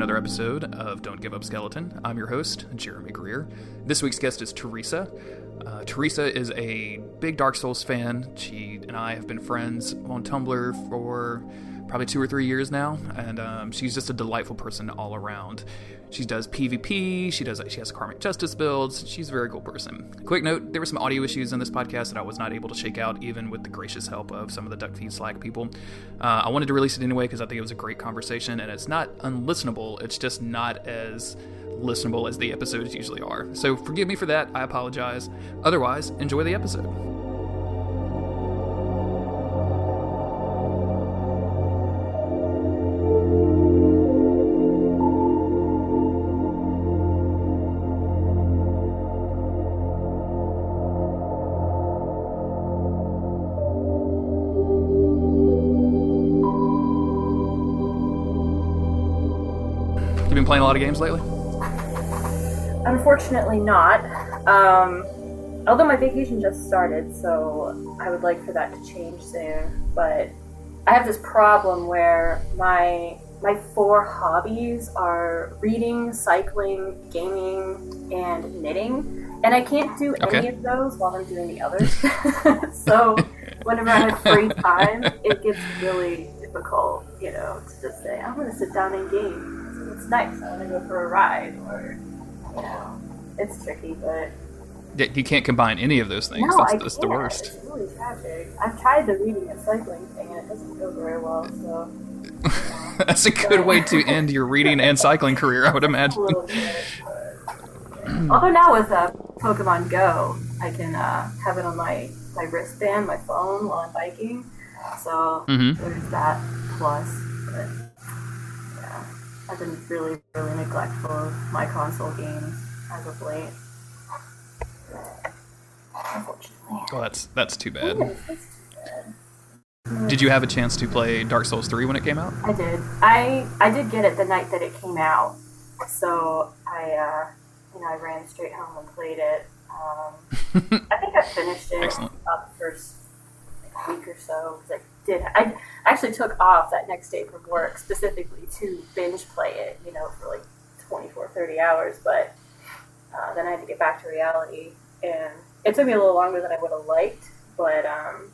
another episode of Don't Give Up Skeleton. I'm your host, Jeremy Greer. This week's guest is Teresa. Uh, Teresa is a big Dark Souls fan. She and I have been friends on Tumblr for probably two or three years now, and um, she's just a delightful person all around. She does PvP. She does. She has karmic justice builds. She's a very cool person. Quick note: there were some audio issues in this podcast that I was not able to shake out, even with the gracious help of some of the Duckfeed Slack people. Uh, I wanted to release it anyway because I think it was a great conversation, and it's not unlistenable. It's just not as listenable as the episodes usually are. So forgive me for that. I apologize. Otherwise, enjoy the episode. Lot of games lately? Unfortunately, not. Um, although my vacation just started, so I would like for that to change soon. But I have this problem where my my four hobbies are reading, cycling, gaming, and knitting, and I can't do any of those while I'm doing the others. so whenever I have free time, it gets really difficult, you know, to just say I'm going to sit down and game. It's nice. I want to go for a ride, or you know, it's tricky, but Y- You can't combine any of those things. no, that's I that's the can't. worst. It's really tragic. I've tried the reading and cycling thing, and it doesn't go very well. So that's a good way to end your reading and cycling career, I would imagine. little bit. Although now with uh, Pokemon Go, I can uh, have it on my my wristband, my phone while I'm biking. So Mhm. there's that plus. But yeah, I've been really, really neglectful of my console games as of late. Unfortunately. Well, that's that's too bad. Yeah, it's too bad. Did you have a chance to play Dark Souls 3 when it came out? I did. I I did get it the night that it came out, so I uh, you know I ran straight home and played it. Um, I think I finished it Excellent. about the first like, week or so because I did. I actually took off that next day from work specifically to binge play it. You know, for like 24, 30 hours, but uh, then I had to get back to reality, and it took me a little longer than I would have liked, but. Um,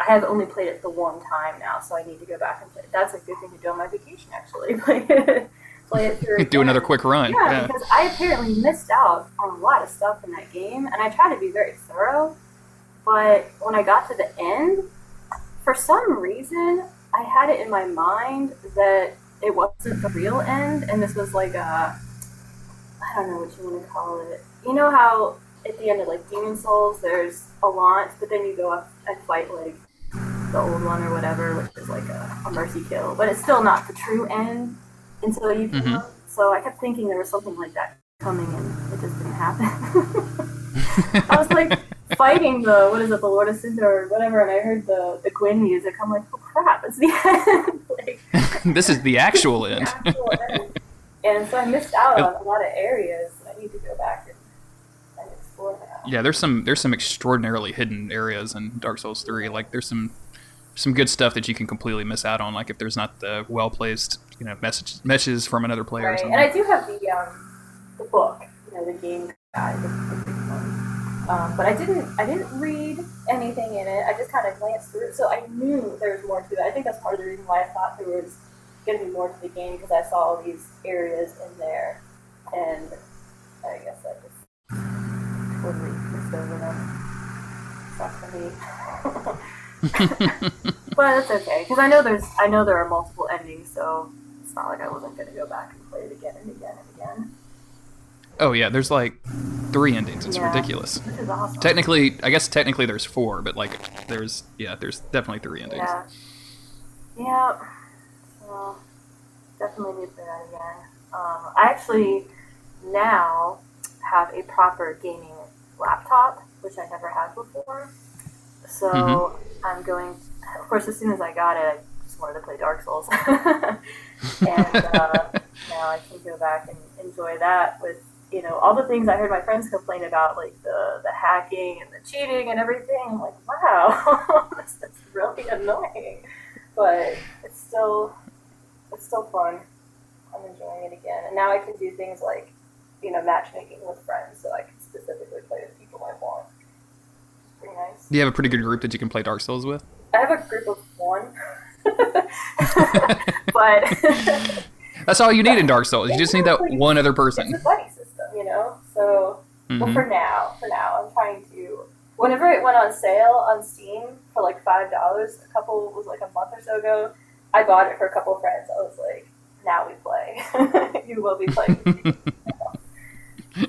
I have only played it the one time now, so I need to go back and play. it. That's a good thing to do on my vacation, actually. Play it, play it through. Do another quick run. Yeah, Yeah. because I apparently missed out on a lot of stuff in that game, and I tried to be very thorough. But when I got to the end, for some reason, I had it in my mind that it wasn't the real end, and this was like a I don't know what you want to call it. You know how at the end of like Demon Souls, there's a launch, but then you go up and fight like the old one or whatever, which is like a, a mercy kill, but it's still not the true end until you Mhm. up. So I kept thinking there was something like that coming, and it just didn't happen. I was like fighting the what is it, the Lord of Cinder or whatever, and I heard the the Gwyn music. I'm like, oh crap, it's the end. like, this is the actual the end. actual end. And so I missed out on a lot of areas. I need to go back and, and explore now. yeah, there's some there's some extraordinarily hidden areas in Dark Souls 3. Like there's some some good stuff that you can completely miss out on. Like if there's not the well placed you know message meshes from another player or Right, something. and I do have the um, the book, you know, the game guide, Um, but I didn't, I didn't read anything in it. I just kind of glanced through it, so I knew there was more to it. I think that's part of the reason why I thought there was going to be more to the game because I saw all these areas in there, and I guess I just totally missed over them. Sucks for me. but it's okay because I know there's, I know there are multiple endings, so it's not like I wasn't going to go back and play it again and again and again. Oh yeah, there's like three endings. It's Yeah. ridiculous. Which is awesome. Technically, I guess technically there's four, but like there's yeah, there's definitely three endings. Yeah. Yeah. So definitely need to play that again. Um, I actually now have a proper gaming laptop, which I never had before. So Mhm. I'm going. Of course, as soon as I got it, I just wanted to play Dark Souls, and uh, now I can go back and enjoy that with you know all the things I heard my friends complain about, like the the hacking and the cheating and everything. I'm like, wow, this is really annoying, but it's still it's still fun. I'm enjoying it again. And now I can do things like, you know, matchmaking with friends, so I can specifically play with people I want. It's pretty nice. Do you have a pretty good group that you can play Dark Souls with? I have a group of one, but That's all you need in Dark Souls. You just need that one other person. It's a buddy system, you know. So, well, Mhm. for now, for now, I'm trying to. Whenever it went on sale on Steam for like five dollars, a couple was like a month or so ago. I bought it for a couple of friends. I was like, now we play. you will be playing.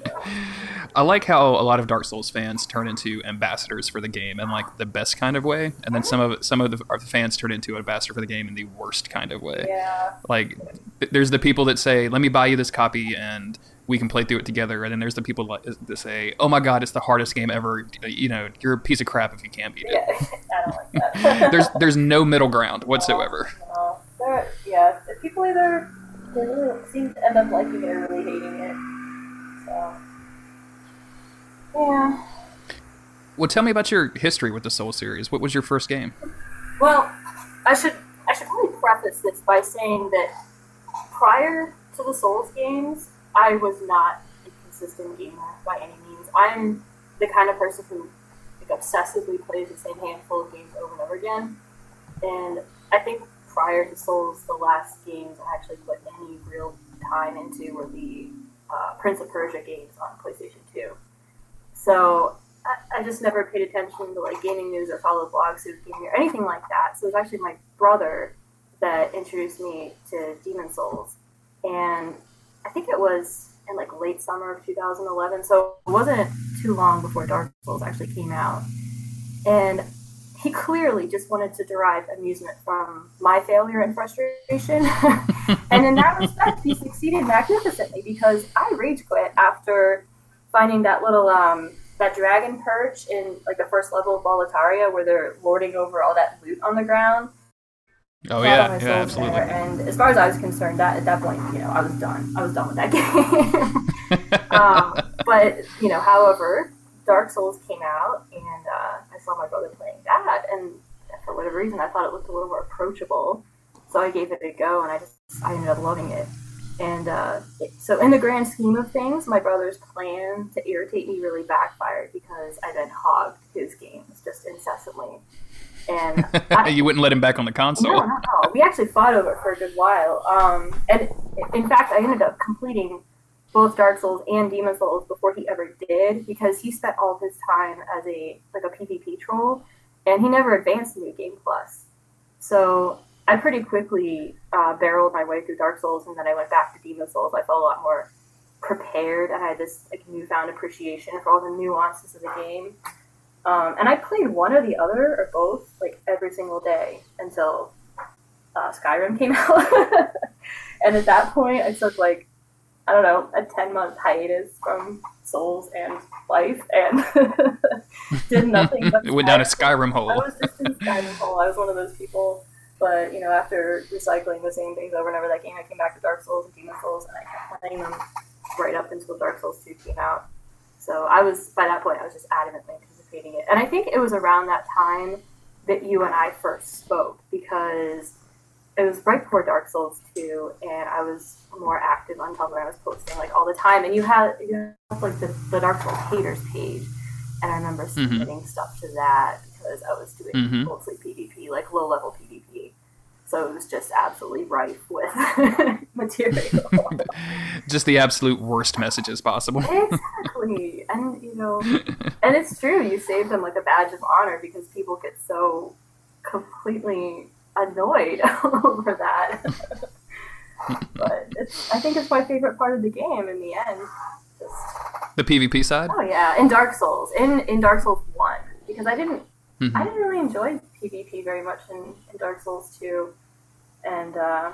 I like how a lot of Dark Souls fans turn into ambassadors for the game in like the best kind of way, and then some of some of the fans turn into an ambassador for the game in the worst kind of way. Yeah. Like, th- there's the people that say, "Let me buy you this copy and we can play through it together," and then there's the people that say, "Oh my God, it's the hardest game ever." You know, you're a piece of crap if you can't beat it. Yeah. Like. There's there's no middle ground whatsoever. No. There, yeah. People either they really seem to end up liking it or really hating it. So. Yeah. Well, tell me about your history with the Soul series. What was your first game? Well, I should I should probably preface this by saying that prior to the Souls games, I was not a consistent gamer by any means. I'm the kind of person who like, obsessively plays the same handful of games over and over again. And I think prior to Souls, the last games I actually put any real time into were the uh, Prince of Persia games on PlayStation 2. So I, I just never paid attention to like gaming news or followed blogs of gaming or anything like that. So it was actually my brother that introduced me to Demon Souls, and I think it was in like late summer of 2011. So it wasn't too long before Dark Souls actually came out, and he clearly just wanted to derive amusement from my failure and frustration. and in that respect, he succeeded magnificently because I rage quit after finding that little um, that dragon perch in like the first level of Boletaria where they're lording over all that loot on the ground. Oh yeah, yeah, absolutely. there, And as far as I was concerned, that at that point, you know, I was done. I was done with that game. um, but you know, however, Dark Souls came out, and uh, I saw my brother playing that, and for whatever reason, I thought it looked a little more approachable. So I gave it a go, and I just I ended up loving it. And uh, it- so, in the grand scheme of things, my brother's plan to irritate me really backfired because I then hogged his games just incessantly. And I, you wouldn't let him back on the console. no, at all. We actually fought over it for a good while. Um, and in fact, I ended up completing both Dark Souls and Demon Souls before he ever did because he spent all of his time as a like a PvP troll, and he never advanced New Game Plus. So I pretty quickly uh, barreled my way through Dark Souls, and then I went back to Demon Souls. I felt a lot more prepared, and I had this like newfound appreciation for all the nuances of the game. Um, and I played one or the other or both like every single day until uh, Skyrim came out. and at that point, I took like I don't know a ten month hiatus from Souls and life, and did nothing. but it went down a Skyrim. Skyrim I hole. was just in Skyrim hole. I was one of those people. But you know, after recycling the same things over and over that game, I came back to Dark Souls and Demon Souls, and I kept playing them right up until Dark Souls Two came out. So I was by that point, I was just adamantly anticipating it, and I think it was around that time that you and I first spoke because it was right before Dark Souls 2, and I was more active on Tumblr. I was posting like all the time, and you had you had like the, the Dark Souls haters page, and I remember Mhm. submitting stuff to that because I was doing Mhm. mostly PvP, like low level PvP. So it was just absolutely rife with material. Just the absolute worst messages possible. exactly, and you know, and it's true. You save them like a badge of honor because people get so completely annoyed over that. but it's, I think it's my favorite part of the game in the end. Just, the PvP side. oh yeah, in Dark Souls, in in Dark Souls One, because I didn't I Mhm. didn't really enjoy PvP very much in, in Dark Souls 2. And uh,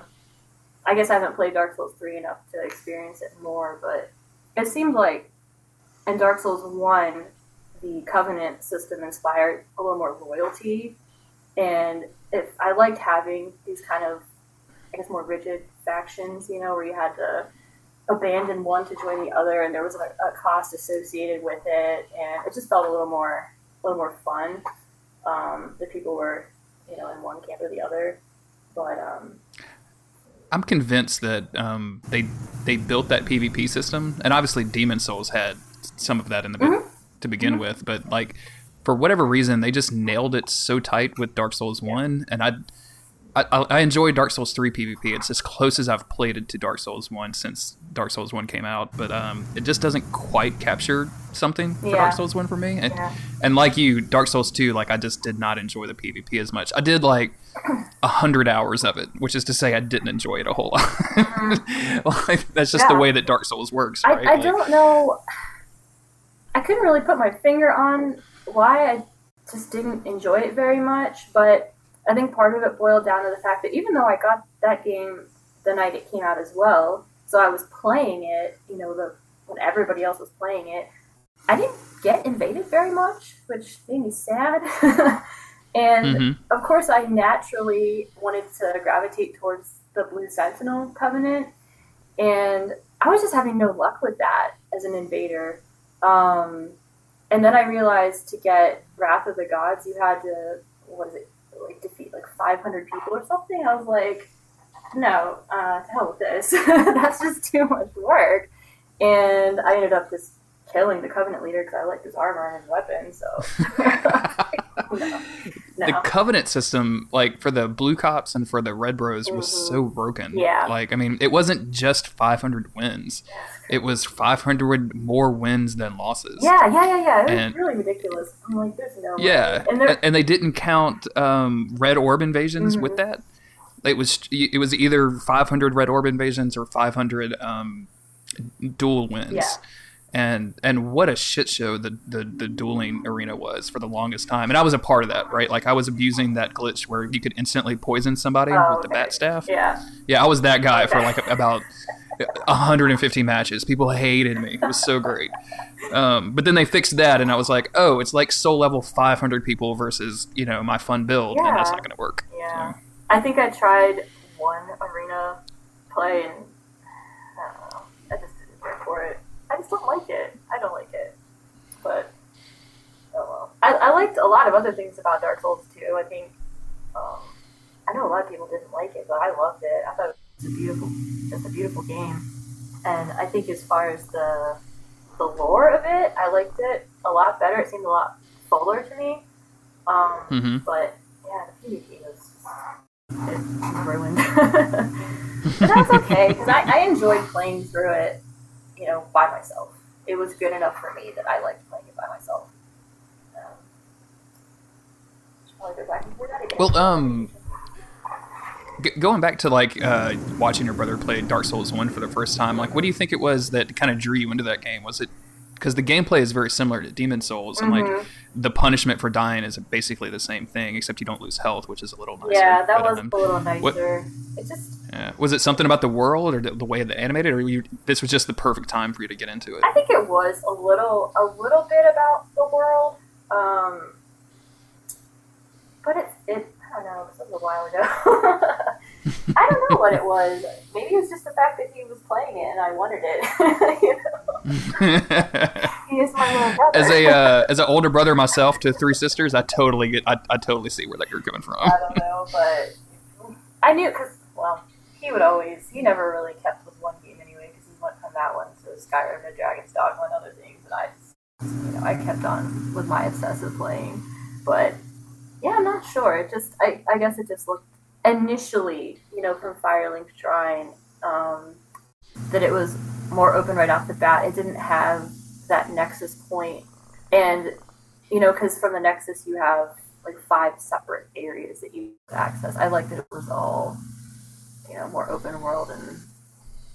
I guess I haven't played Dark Souls 3 enough to experience it more, but it seemed like in Dark Souls 1, the Covenant system inspired a little more loyalty. And if I liked having these kind of, I guess, more rigid factions, you know, where you had to abandon one to join the other, and there was a, a cost associated with it, and it just felt a little more, a little more fun um, the people were, you know, in one camp or the other. But um, I'm convinced that um, they they built that PvP system, and obviously Demon Souls had some of that in the mm-hmm. to begin mm-hmm. with, but like for whatever reason, they just nailed it so tight with Dark Souls One, and I I, I enjoy Dark Souls 3 PvP. It's as close as I've played it to Dark Souls 1 since Dark Souls 1 came out, but um, it just doesn't quite capture something for yeah. Dark Souls 1 for me. And, yeah. and like you, Dark Souls 2, like I just did not enjoy the PvP as much. I did like a hundred hours of it, which is to say I didn't enjoy it a whole lot. Mm-hmm. like, that's just yeah. the way that Dark Souls works, right? I, I like, don't know. I couldn't really put my finger on why I just didn't enjoy it very much, but I think part of it boiled down to the fact that even though I got that game the night it came out as well, so I was playing it, you know, the when everybody else was playing it, I didn't get invaded very much, which made me sad. and mm-hmm. of course, I naturally wanted to gravitate towards the Blue Sentinel Covenant, and I was just having no luck with that as an invader. Um, and then I realized to get Wrath of the Gods, you had to what is it? like like 500 people or something. I was like, no, uh, to hell with this. That's just too much work. And I ended up just killing the Covenant leader because I liked his armor and his weapon. So no, no. the Covenant system, like for the Blue Cops and for the Red Bros, was mm-hmm. so broken. Yeah, like I mean, it wasn't just 500 wins; it was 500 more wins than losses. Yeah, yeah, yeah, yeah. It and, was really ridiculous. I'm like, there's no. Yeah, and, and, they didn't count um, Red Orb invasions mm-hmm. with that. It was it was either 500 Red Orb invasions or 500 um, duel wins. Yeah and and what a shit show the, the the dueling arena was for the longest time. And i was a part of that right? Like i was abusing that glitch where you could instantly poison somebody oh, with the bat staff. Yeah. Yeah i was that guy for like about 150 matches. People hated me. It was so great. Um, but then they fixed that and i was like oh it's like soul level 500 people versus you know my fun build yeah. and that's not going to work. Yeah. So. i think i tried one arena play and I, I just didn't care for it I just don't like it. I don't like it. But oh well. I, I liked a lot of other things about Dark Souls too. I think um, I know a lot of people didn't like it, but I loved it. I thought it was a beautiful, just a beautiful game. And I think as far as the the lore of it, I liked it a lot better. It seemed a lot fuller to me. Um, mm-hmm. But yeah, the PvP was it ruined. but that's okay because I, I enjoyed playing through it you know, by myself. It was good enough for me that I liked playing it by myself. Um, well, um, g- going back to like uh, watching your brother play Dark Souls One for the first time, like, what do you think it was that kind of drew you into that game? Was it because the gameplay is very similar to Demon Souls, and mm-hmm. like the punishment for dying is basically the same thing, except you don't lose health, which is a little nicer. Yeah, that but, was um, a little nicer. What, it just yeah. Was it something about the world or the, way they animated, or you, this was just the perfect time for you to get into it? I think it was a little a little bit about the world, um, but it it I don't know. This was a while ago. I don't know what it was. Maybe it was just the fact that he was playing it and I wanted it. you know? he is my little brother. As a uh, as an older brother myself to three sisters, I totally get. I, I totally see where that you're coming from. I don't know, but I knew because well, he would always. He never really kept with one game anyway because he went from that one to Skyrim to Dragon's Dogma and other things, and I just you know I kept on with my obsessive playing, but. Yeah, I'm not sure. It just, I, I guess it just looked initially, you know, from Firelink Shrine, um, that it was more open right off the bat. It didn't have that Nexus point, and you know, because from the Nexus you have like five separate areas that you access. I like that it was all, you know, more open world and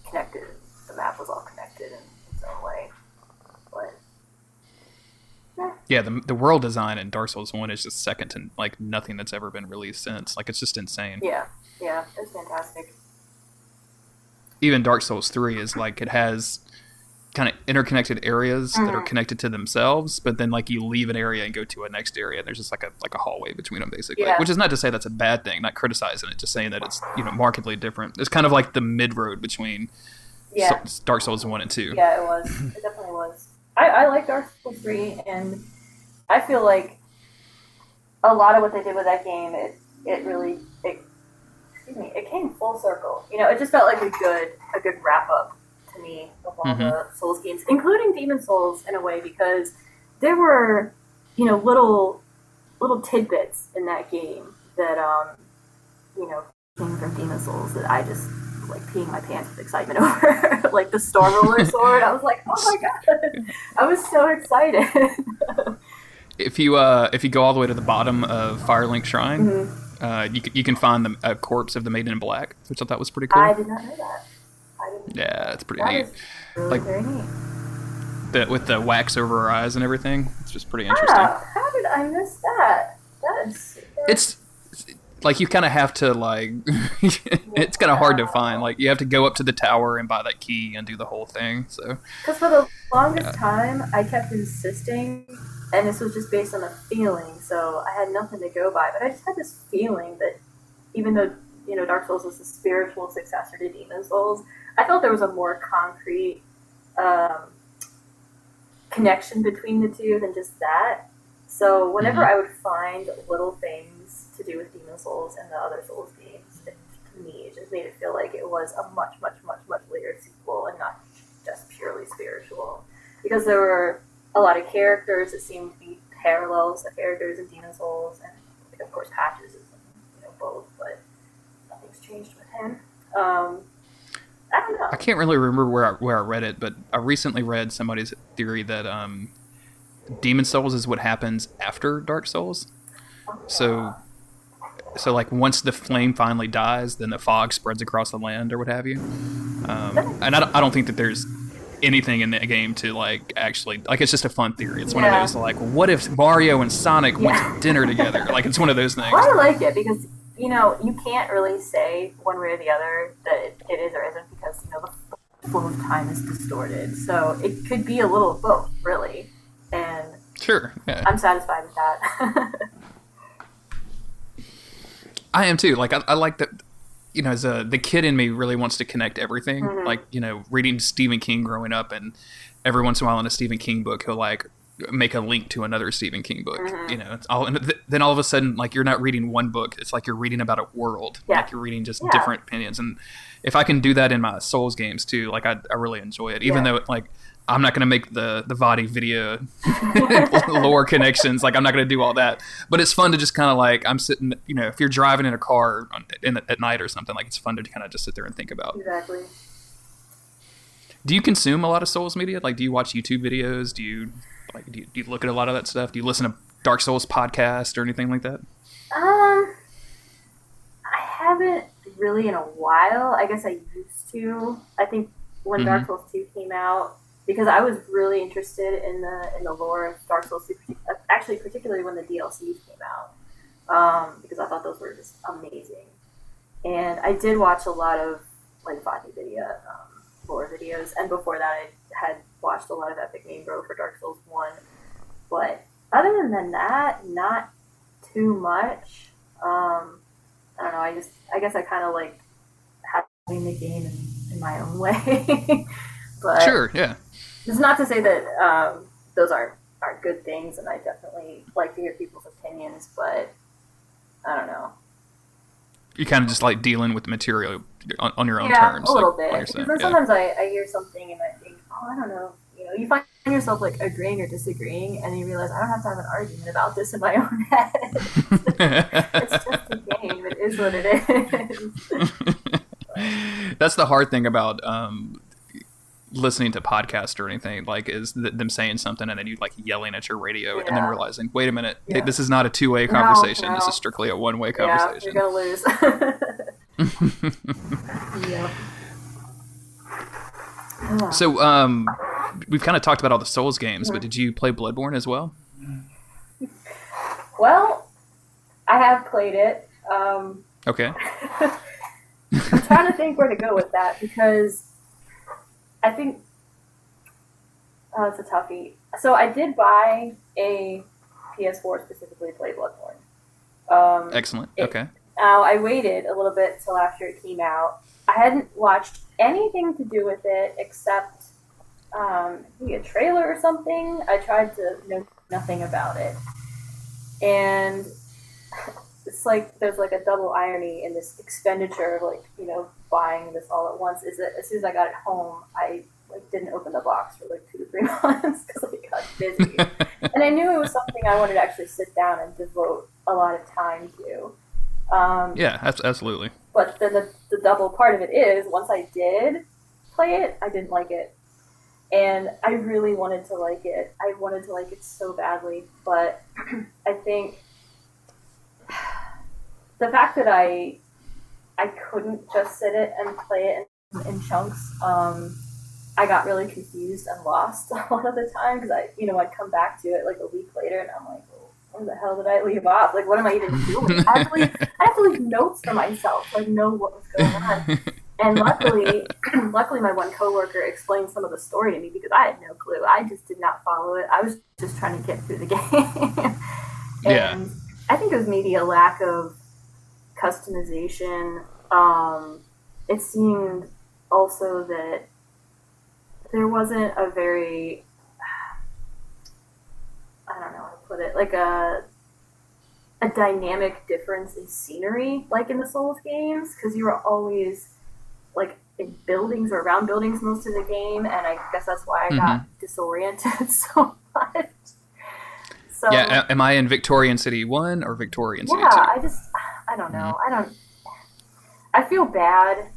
connected. The map was all connected in its own way. But yeah, the, the world design in Dark Souls One is just second to like nothing that's ever been released since. Like it's just insane. Yeah, yeah, it's fantastic. Even Dark Souls Three is like it has kind of interconnected areas mm-hmm. that are mm-hmm. connected to themselves, but then like you leave an area and go to a next area, and there's just like a like a hallway between them, basically. Yeah. Which is not to say that's a bad thing, not criticizing it, just saying that it's you know markedly different. It's kind of like the mid road between yeah. so- Dark Souls One and Two. Yeah, it was. It definitely was. I, I like Dark Souls 3, and I feel like a lot of what they did with that game, it, it really, it, excuse me, it came full circle. You know, it just felt like a good a good wrap up to me of all Mm-hmm. the Souls games, including Demon Souls in a way because there were you know little little tidbits in that game that um you know came from Demon Souls that I just like peeing my pants with excitement over, like the Storm Ruler sword. I was like, oh my god, I was so excited. If you uh, if you go all the way to the bottom of Firelink Shrine, Mhm. uh, you can, you can find the a corpse of the Maiden in Black, which I thought was pretty cool. I did not know that. Yeah, it's pretty That neat. really Like- very neat. The, with the wax over her eyes and everything, it's just pretty interesting. Ah, how did I miss that? That is. It's like you kind of have to like. it's kind of hard to find. Like you have to go up to the tower and buy that key and do the whole thing. So Because for the longest time, I kept insisting, and this was just based on a feeling, so I had nothing to go by. But I just had this feeling that even though you know Dark Souls was the spiritual successor to Demon Souls, I felt there was a more concrete um, connection between the two than just that. So whenever Mhm. I would find little things to do with Demon Souls and the other Souls games, it, to me it just made it feel like it was a much, much, much, much later sequel and not just purely spiritual. Because there were a lot of characters that seemed to be parallels to characters in Demon Souls, and like, of course Patches is you know both, but nothing's changed with him. Um, I don't know. I can't really remember where I, where I read it, but I recently read somebody's theory that um, Demon Souls is what happens after Dark Souls. So, so like once the flame finally dies, then the fog spreads across the land or what have you. Um, and I don't, I don't think that there's anything in the game to like actually like it's just a fun theory. It's one Yeah. of those like what if Mario and Sonic went to dinner together? Like it's one of those things. Well, I like it because you know you can't really say one way or the other that it is or isn't because you know the flow of time is distorted. So it could be a little of both, really. And Sure. Yeah. I'm satisfied with that. I am too. Like I, I like that. You know, as a the kid in me really wants to connect everything. Mhm. Like you know, reading Stephen King growing up, and every once in a while in a Stephen King book, he'll like make a link to another Stephen King book. Mhm. You know, it's all, and th- then all of a sudden, like you're not reading one book; it's like you're reading about a world. Yeah. Like you're reading just Yeah. different opinions. And if I can do that in my Souls games too, like I, I really enjoy it. Even Yeah. though like I'm not going to make the the VaatiVidya lore connections. Like I'm not going to do all that. But it's fun to just kind of like I'm sitting. You know, if you're driving in a car on, in, at night or something, like it's fun to kind of just sit there and think about. exactly. Do you consume a lot of Souls media? Like, do you watch YouTube videos? Do you like do you, do you look at a lot of that stuff? Do you listen to Dark Souls podcast or anything like that? Um, I haven't really in a while. I guess I used to. I think when Dark Souls Two came out, because I was really interested in the in the lore of Dark Souls Two. Actually, particularly when the DLCs came out, um, because I thought those were just amazing. And I did watch a lot of like VaatiVidya um, lore videos, and before that, I had watched a lot of Epic Name Bro for Dark Souls One. But other than that, not too much. Um, I don't know. I just, I guess I kind of like having the game in, in my own way. but Sure, yeah. it's not to say that um, those aren't aren't good things, and I definitely like to hear people's opinions. But I don't know. You kind of just like dealing with the material on, on your own yeah, terms. a little like, bit. Because yeah. sometimes I, I hear something and I think, oh, I don't know. You know, you find yourself like agreeing or disagreeing, and you realize I don't have to have an argument about this in my own head. it's just game. It is what it is. That's the hard thing about um, listening to podcasts or anything. Like, is th- them saying something and then you like yelling at your radio and then realizing, wait a minute, Yeah. this is not a two way No, conversation. This is strictly a one way yeah, conversation. you're gonna lose. yeah. Ah. so, um, we've kind of talked about all the Souls games, but did you play Bloodborne as well? Well, I have played it. Um, Okay. I'm trying to think where to go with that because I think oh, it's a toughie. So I did buy a PS4 specifically to play Bloodborne. Um, Excellent. It- Okay. Now I waited a little bit till after it came out. I hadn't watched anything to do with it except um, maybe a trailer or something. I tried to know nothing about it, and it's like there's like a double irony in this expenditure of like you know buying this all at once. Is that as soon as I got it home, I like didn't open the box for like two to three months because I got busy, and I knew it was something I wanted to actually sit down and devote a lot of time to. Um, yeah, absolutely. But then the, the double part of it is once I did play it, I didn't like it. And I really wanted to like it. I wanted to like it so badly. But I think the fact that I I couldn't just sit it and play it in, in chunks, um, I got really confused and lost a lot of the time because I, you know, I'd come back to it like a week later and I'm like, where the hell did I leave off? Like, what am I even doing? I have to leave, I have to leave notes for myself like know what was going on. And luckily, luckily, my one coworker explained some of the story to me because I had no clue. I just did not follow it. I was just trying to get through the game. and yeah. I think it was maybe a lack of customization. Um, it seemed also that there wasn't a very I don't know how to put it, like a a dynamic difference in scenery, like in the Souls games, because you were always like in buildings or around buildings most of the game, and I guess that's why I got mm-hmm. disoriented so much. So, yeah, am I in Victorian City One or Victorian City yeah, Two? I just, I don't know. Mm-hmm. I don't. I feel bad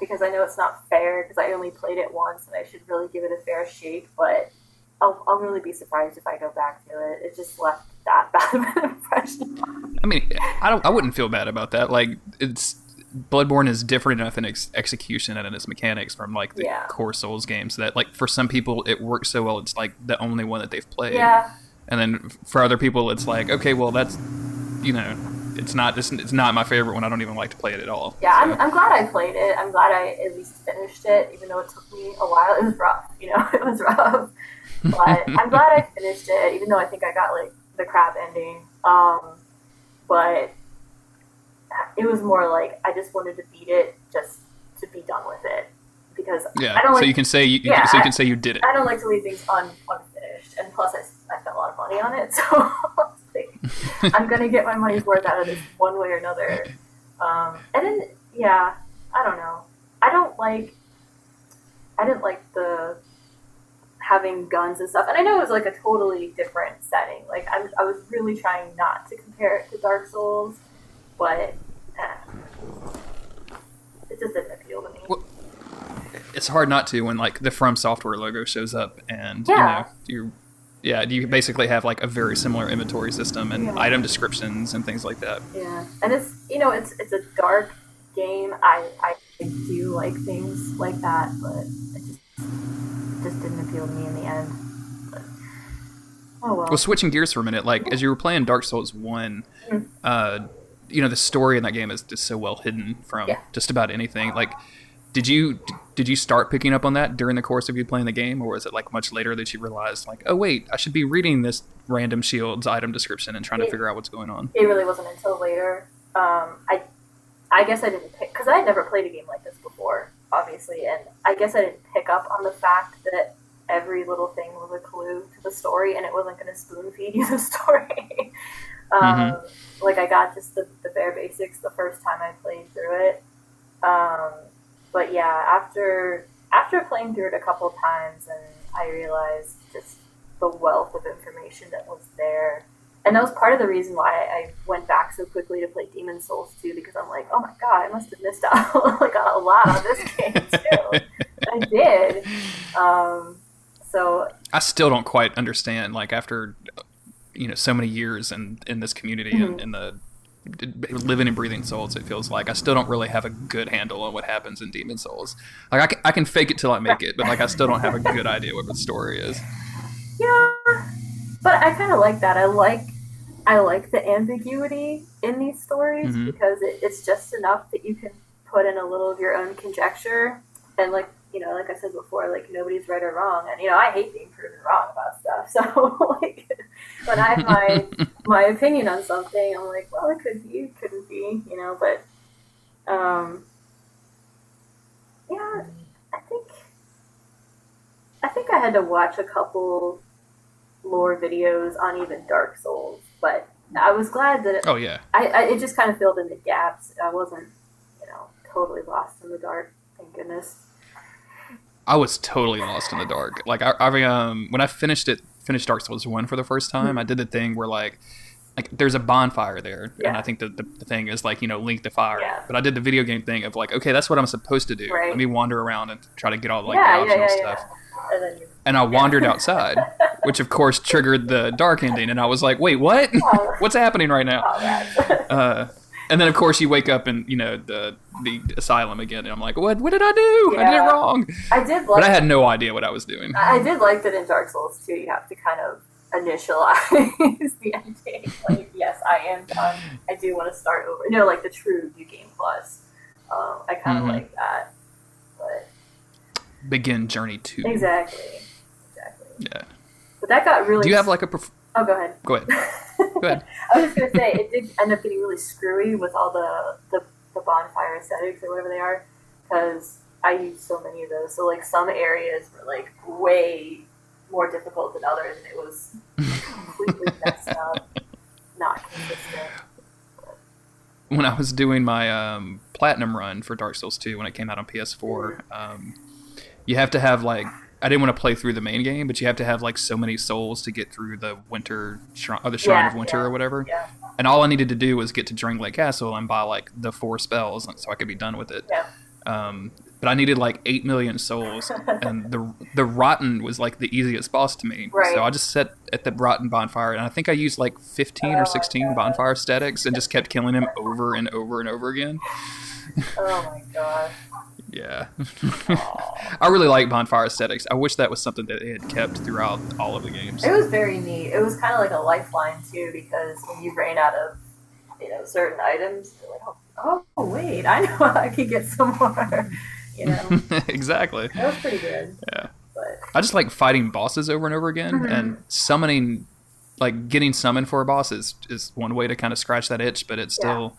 because I know it's not fair because I only played it once and I should really give it a fair shake, but I'll, I'll really be surprised if I go back to it. It just left that bad of an impression. I mean, I don't. I wouldn't feel bad about that. Like it's Bloodborne is different enough in its execution and in its mechanics from like the yeah. core Souls games that like for some people it works so well it's like the only one that they've played. Yeah. And then for other people it's like okay well that's you know it's not it's, it's not my favorite one I don't even like to play it at all. Yeah, so. I'm, I'm glad I played it. I'm glad I at least finished it even though it took me a while. It was rough, you know, it was rough. But I'm glad I finished it even though I think I got like the crap ending. Um, but it was more like I just wanted to beat it just to be done with it because yeah. I don't. Like, so you can say you, yeah, so you can say you did it. I don't like to leave things un, unfinished, and plus I, I spent a lot of money on it, so I'm gonna get my money's worth out of this one way or another. Um, and then yeah, I don't know. I don't like. I didn't like the having guns and stuff. And I know it was like a totally different setting. Like I'm, I was really trying not to compare it to Dark Souls, but eh, it just didn't appeal to me. Well, it's hard not to when like the From Software logo shows up and yeah. you know you yeah you basically have like a very similar inventory system and yeah. item descriptions and things like that. Yeah, and it's you know it's it's a dark game. I I do like things like that, but it just just didn't appeal to me in the end. But, oh well. Well, switching gears for a minute, like as you were playing Dark Souls one, mm-hmm. uh, you know the story in that game is just so well hidden from yeah. just about anything. Like, did you did you start picking up on that during the course of you playing the game, or was it like much later that you realized like, oh wait, I should be reading this random shield's item description and trying it, to figure out what's going on? It really wasn't until later. Um, I I guess I didn't pick because I had never played a game like this before, obviously, and I guess I didn't pick up on the fact that every little thing was a clue to the story, and it wasn't going to spoon feed you the story. um, mm-hmm. Like I got just the, the bare basics the first time I played through it. Um, but yeah, after after playing through it a couple times, and I realized just the wealth of information that was there and that was part of the reason why I went back so quickly to play Demon Souls 2 because I'm like, oh my god, I must have missed out like on a lot on this game too. I did. Um, so I still don't quite understand. Like after you know so many years in in this community mm-hmm. and in the living and breathing souls it feels like i still don't really have a good handle on what happens in demon souls like i can, I can fake it till i make it but like i still don't have a good idea what the story is yeah but I kind of like that. I like I like the ambiguity in these stories mm-hmm. because it, it's just enough that you can put in a little of your own conjecture and like you know, like I said before, like nobody's right or wrong, and you know, I hate being proven wrong about stuff. So like when I have my my opinion on something, I'm like, well, it could be, it couldn't be, you know, but um, yeah, I think I think I had to watch a couple lore videos on even Dark Souls, but I was glad that it, Oh yeah. I, I it just kind of filled in the gaps. I wasn't, you know, totally lost in the dark. Thank goodness. I was totally lost in the dark. Like I, I um when I finished it, finished Dark Souls one for the first time, I did the thing where like like there's a bonfire there, and I think the, the, the thing is like you know link the fire. Yeah. But I did the video game thing of like okay, that's what I'm supposed to do. Right. Let me wander around and try to get all like yeah, the optional yeah, stuff. yeah. And you, And I wandered outside, which of course triggered the dark ending, and I was like, wait, what? Oh. What's happening right now? oh. Uh, and then of course you wake up in you know the the asylum again, and I'm like, what? What did I do? I did it wrong. I did But like. I had no idea what I was doing. I did like that in Dark Souls too. You have to kind of initialize the ending. Like, yes, I am done. I do want to start over. No, like the true New Game Plus. Um, I kind of Mhm. like that. But Begin journey two. exactly, exactly. Yeah. But that got really. Do you have like a? Pref- Oh, go ahead. go ahead. Go ahead. I was just gonna say it did end up getting really screwy with all the the, the bonfire ascetics or whatever they are, because I used so many of those. So like some areas were like way more difficult than others, and it was completely messed up, not consistent. When I was doing my um, platinum run for Dark Souls 2 when it came out on PS4, um, you have to have like I didn't want to play through the main game, but you have to have like so many souls to get through the winter shrine or the shrine Yeah, of winter yeah. or whatever. Yeah, And all I needed to do was get to Drangleic Castle and buy like the four spells, so I could be done with it. yeah. Um, but I needed like eight million souls, and the the rotten was like the easiest boss to me. Right. So I just sat at the rotten bonfire, and I think I used like fifteen Oh or sixteen God. bonfire ascetics, and just kept killing him over and over and over again. Oh my gosh. Yeah, I really like bonfire ascetics. I wish that was something that they had kept throughout all of the games. It was very neat. It was kind of like a lifeline too, because when you ran out of, you know, certain items, you're like, oh, oh wait, I know I could get some more. You know, exactly. that was pretty good. Yeah. But I just like fighting bosses over and over again, Mhm. and summoning, like getting summoned for a boss is, is one way to kind of scratch that itch. But it's Yeah. still, y-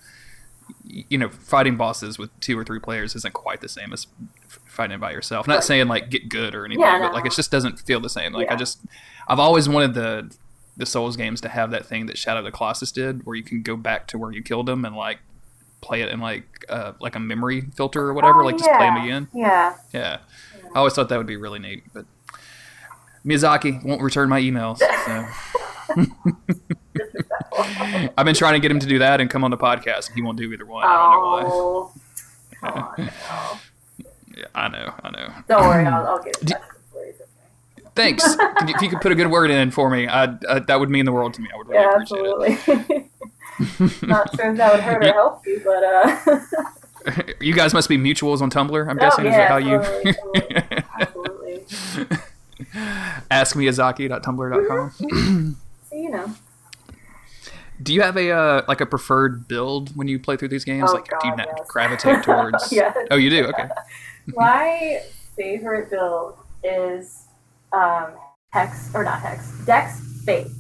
you know, fighting bosses with two or three players isn't quite the same as fighting by yourself. Not saying like get good or anything, Yeah, but like it just doesn't feel the same. Like I just, I've always wanted the the Souls games to have that thing that Shadow of the Colossus did, where you can go back to where you killed him and like play it in like uh, like a memory filter or whatever, Oh, like just play them yeah. again. yeah, Yeah. I always thought that would be really neat, but Miyazaki won't return my emails. So I've been trying to get him to do that and come on the podcast, and he won't do either one. I don't know why. oh, come on, no. Yeah, I know, I know. Don't worry, I'll, I'll get it Do- back for you. It's okay. Thanks. If you could put a good word in for me, I, I, that would mean the world to me. I would really Yeah, appreciate absolutely. Not sure if that would hurt or help you, but uh, you guys must be mutuals on Tumblr. I'm Oh, guessing is yeah, that how you totally, totally. absolutely. askmiyazaki.tumblr.com. You know, Do you have a uh, like a preferred build when you play through these games? Oh, like, do you yes. gravitate towards? Yes. Oh, you do. Okay. my favorite build is um, Hex or not Hex Dex Faith.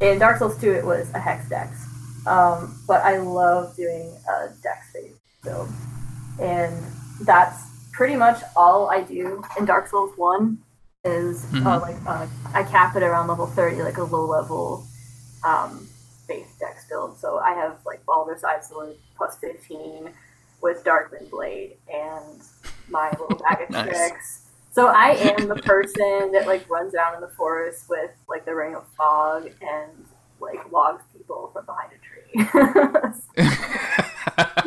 In Dark Souls 2, it was a Hex Dex, um, but I love doing a Dex Faith build, and that's pretty much all I do in Dark Souls 1. Is uh, Mhm. like uh, I cap it around level 30, like a low level um, Faith Dex build. So I have like Baldur's Sword plus 15 with Darkmoon Blade and my little bag of Nice. tricks. So I am the person that like runs around in the forest with like the ring of fog and like logs people from behind a tree.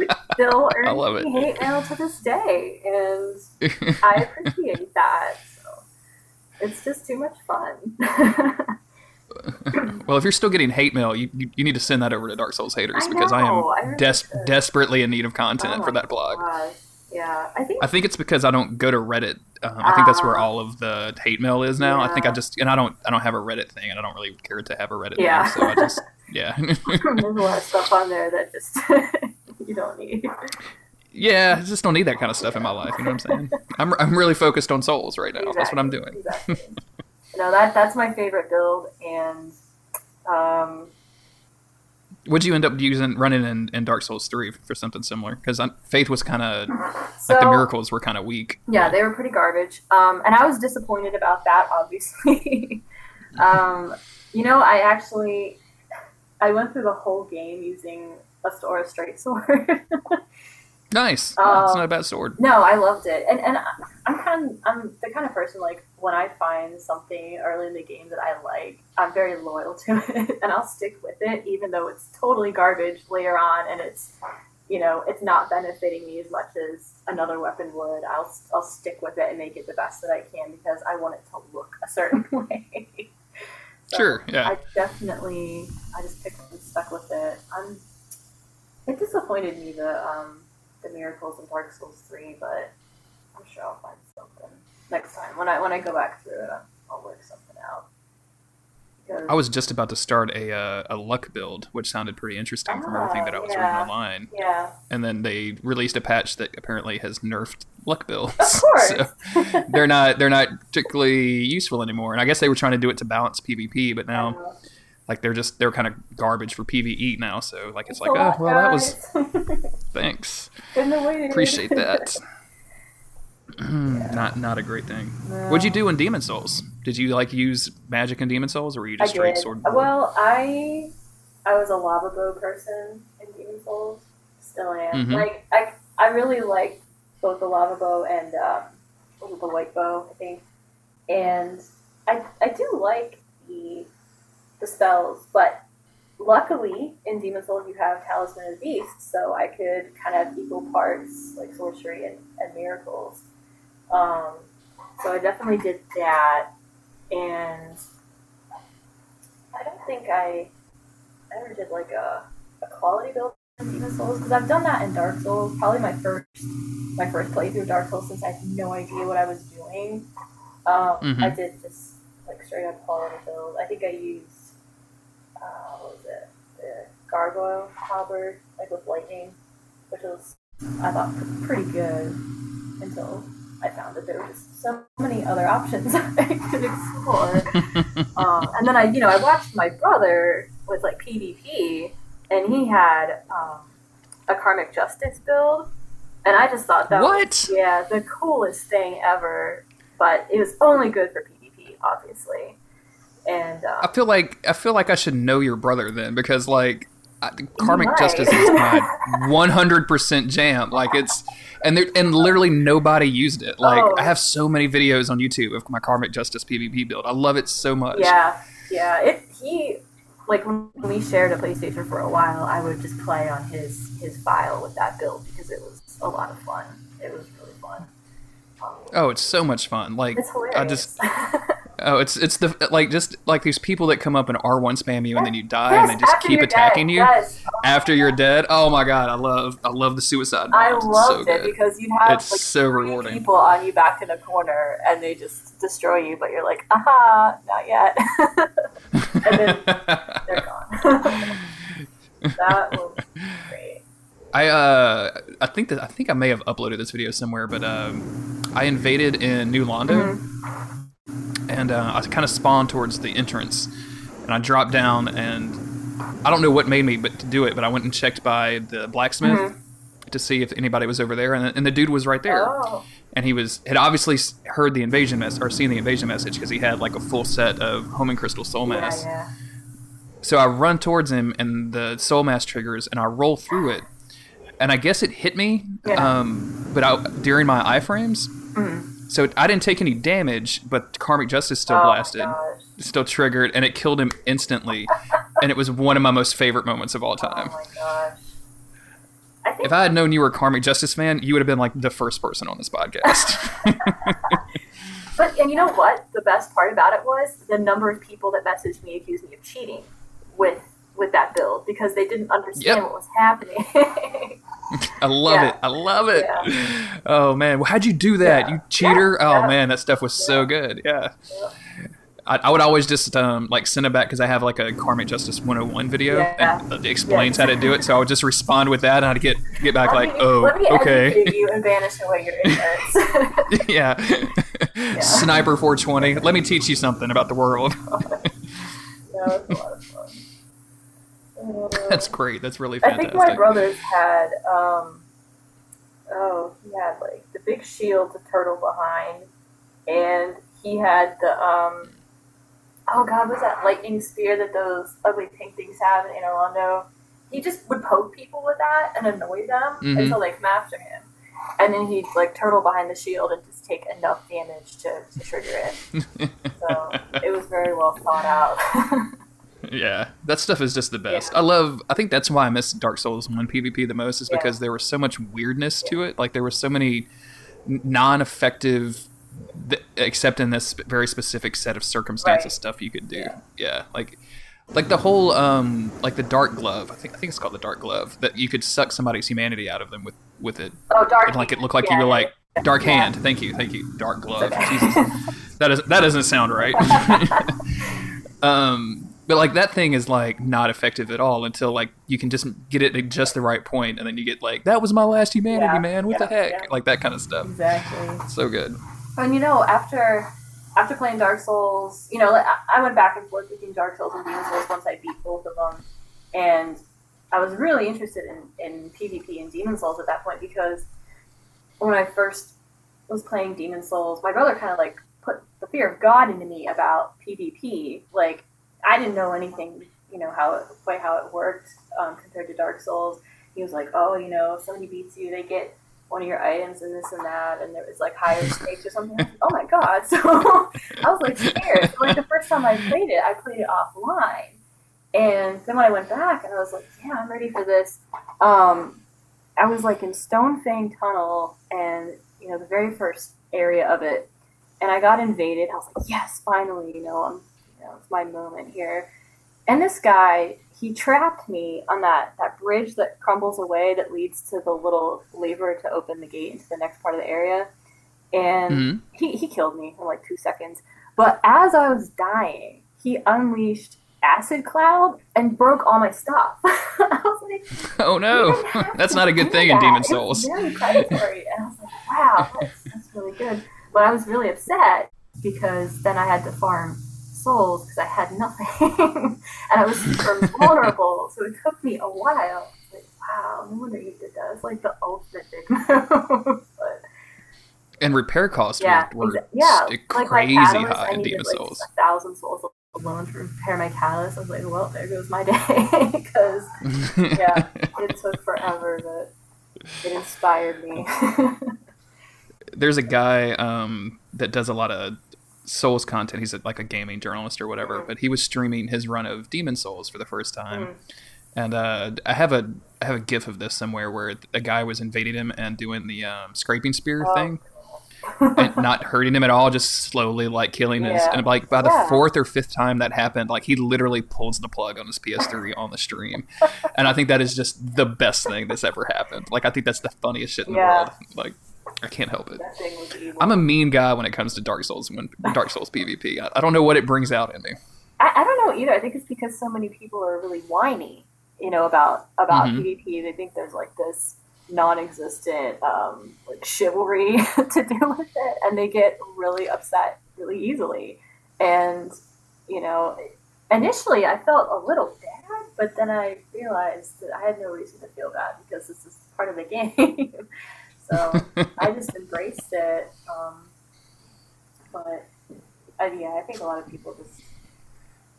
Still I love earns it. me hate mail to this day, and I appreciate that. It's just too much fun. well, if you're still getting hate mail, you, you, you need to send that over to Dark Souls haters I because I know, I am really des- desperately in need of content Oh for that blog. gosh. Yeah, I think I think it's because I don't go to Reddit. Um, I think that's where Ah. all of the hate mail is now. I think I just and I don't I don't have a Reddit thing, and I don't really care to have a Reddit Yeah. thing. So I just yeah there's a lot of stuff on there that just you don't need. Yeah. I just don't need that kind of stuff in my life. You know what I'm saying? I'm I'm really focused on souls right now. That's what I'm doing. Exactly. no, that that's my favorite build, and um, Would you end up using running in, in Dark Souls three for something similar? Because Faith was kind of so like the miracles were kind of weak. yeah, they were pretty garbage, um, and I was disappointed about that. Obviously, um, you know, I actually I went through the whole game using Astora straight sword. Nice. Um, That's not a bad sword. no, I loved it, and and I'm kind of I'm the kind of person like when I find something early in the game that I like, I'm very loyal to it, and I'll stick with it even though it's totally garbage later on, and it's you know it's not benefiting me as much as another weapon would. I'll I'll stick with it and make it the best that I can because I want it to look a certain way. So, Sure. Yeah. I definitely, I just picked and stuck with it. I'm. It disappointed me the um the miracles in Dark Souls three, but I'm sure I'll find something next time when I when I go back through it. I'll, work something out. Because, I was just about to start a uh, a luck build, which sounded pretty interesting from everything that I was Ah, yeah. reading online. yeah, And then they released a patch that apparently has nerfed luck builds. of course. So they're not they're not particularly useful anymore. And I guess they were trying to do it to balance PvP, but now like they're just they're kind of garbage for PvE now. So like it's like oh well that was thanks appreciate that. Not not a great thing. No. What'd you do in Demon Souls? Did you like use magic in Demon Souls, or were you I just straight did. sword? Well, I I was a lava bow person in Demon Souls. Still am. Mhm. Like I I really like both the lava bow and um, what was it, the white bow, I think. And I I do like the the spells, but luckily in Demon Souls you have Talisman of the Beast, so I could kind of equal parts like sorcery and, and miracles. Um, so I definitely did that, and I don't think I ever did like a, a quality build in Demon Souls because I've done that in Dark Souls. Probably my first my first playthrough Dark Souls since I had no idea what I was doing. Um, Mhm. I did just like straight up quality build. I think I used uh, what was it the gargoyle halberd like with lightning, which was I thought pretty good until I found that there were just so many other options I could explore. um, and then I, you know, I watched my brother with like PvP, and he had um, a karmic justice build, and I just thought that What? was yeah the coolest thing ever. But it was only good for PvP, obviously. And I uh, feel like I feel like I should know your brother then because like I, karmic justice is my 100% jam. Like it's and there and literally nobody used it. Like Oh. I have so many videos on YouTube of my karmic justice PvP build. I love it so much. yeah, yeah, it he like when we shared a PlayStation for a while, I would just play on his his file with that build because it was a lot of fun. It was really fun. Um, Oh, it's so much fun. Like. I just oh, it's it's the like just like these people that come up and R1 spam you and then you die and they just keep attacking dead, you Yes. after you're dead. Oh my god, I love I love the suicide. I loved so it good. because you'd have It's like so rewarding. people on you back in a corner and they just destroy you, but you're like, aha, not yet. and then they're gone. that was great. I uh I think that I think I may have uploaded this video somewhere, but um, I invaded in New Londo, Mm-hmm. And uh, I kind of spawned towards the entrance, and I dropped down, and I don't know what made me but to do it, but I went and checked by the blacksmith Mhm. to see if anybody was over there, and, and the dude was right there, Oh, and he was had obviously heard the invasion mess or seen the invasion message because he had like a full set of homing crystal soul mass. yeah. So I run towards him, and the soul mass triggers, and I roll through it, and I guess it hit me. Yeah. Um, but I, during my iframes, Mhm. So I didn't take any damage, but karmic justice still Oh, blasted, still triggered, and it killed him instantly. and it was one of my most favorite moments of all Oh time. my gosh. I If I had known you were a karmic justice fan, you would have been like the first person on this podcast. But and you know what? The best part about it was the number of people that messaged me accused me of cheating with with that build because they didn't understand Yep. what was happening. I love Yeah. it. I love it. Yeah. Oh man, well, how'd you do that? Yeah. You cheater! Oh man, that stuff was so good. Yeah. I, I would always just um, like send it back because I have like a Karmic Justice 101 video and it explains how to do it. So I would just respond with that and I'd get get back let like, me, oh, let me okay, you and banish away your ignorance. yeah. Sniper 420. Let me teach you something about the world. that Uh, That's great. That's really I fantastic. think my brothers had um oh, he had like the big shield the turtle behind and he had the um oh god, was that lightning spear that those ugly pink things have in Anor Londo? He just would poke people with that and annoy them Mhm. until they come after him. And then he'd like turtle behind the shield and just take enough damage to, to trigger it. So it was very well thought out. Yeah, that stuff is just the best. Yeah. I love. I think that's why I miss Dark Souls One PvP the most, is Yeah. because there was so much weirdness to it. Like there were so many non-effective, th- except in this very specific set of circumstances, Right. stuff you could do. Yeah. Like like the whole um like the dark glove. I think I think it's called the dark glove that you could suck somebody's humanity out of them with with it. oh, dark. And like it looked like you were like dark hand. Thank you, thank you. Dark glove. Jesus. That doesn't that doesn't sound right. um, but like that thing is like not effective at all until like you can just get it at just the right point, and then you get like that was my last humanity, Yeah, man. What the heck? yeah. Like that kind of stuff. Exactly. So good. And you know, after after playing Dark Souls, you know, I- I went back and forth between Dark Souls and Demon Souls once I beat both of them, and I was really interested in, in PvP and Demon Souls at that point because when I first was playing Demon Souls, my brother kind of like put the fear of God into me about PvP. Like I didn't know anything, you know, how it quite how it worked um, compared to Dark Souls. He was like, "Oh, you know, if somebody beats you, they get one of your items and this and that, and there was like higher stakes or something." Like, oh my god! So I was like scared. So, like the first time I played it, I played it offline, and then when I went back, and I was like, "Yeah, I'm ready for this." Um, I was like in Stonefang Tunnel, and you know the very first area of it, and I got invaded. I was like, "Yes, finally!" You know, I'm, know, it's my moment here. And this guy, he trapped me on that, that bridge that crumbles away that leads to the little lever to open the gate into the next part of the area. And Mhm. he, he killed me in like two seconds. But as I was dying, he unleashed acid cloud and broke all my stuff. I was like, Oh no, that's not a good thing in that." Demon It was Souls. predatory, and I was like, "Wow, that's, that's really good." But I was really upset because then I had to farm souls because I had nothing, and I was super vulnerable. So it took me a while. Like, "Wow, no wonder you did that." It's like the ultimate big move. but And repair costs yeah, were, were exa- yeah, st- like crazy catalyst, high I in Demon like Souls. a thousand souls alone to repair my catalyst. I was like, "Well, there goes my day," because yeah, it took forever, but it inspired me. There's a guy um, that does a lot of Souls content. He's a, like a gaming journalist or whatever, Mhm. but he was streaming his run of Demon Souls for the first time. Mm. And uh, I have a I have a GIF of this somewhere where a guy was invading him and doing the um, scraping spear Oh. thing, and not hurting him at all, just slowly like killing his. And like by the Yeah. fourth or fifth time that happened, like he literally pulls the plug on his PS3 on the stream, and I think that is just the best thing that's ever happened. Like I think that's the funniest shit in Yeah. the world. Like I can't help it. that thing was evil. I'm a mean guy when it comes to Dark Souls when Dark Souls PvP. I, I don't know what it brings out in me. I, I don't know either. I think it's because so many people are really whiny, you know, about about Mhm. PvP. They think there's like this non-existent um, like chivalry to do with it, and they get really upset really easily. And you know, initially I felt a little bad, but then I realized that I had no reason to feel bad because this is part of the game. So I just embraced it. Um, but uh, yeah, I think a lot of people just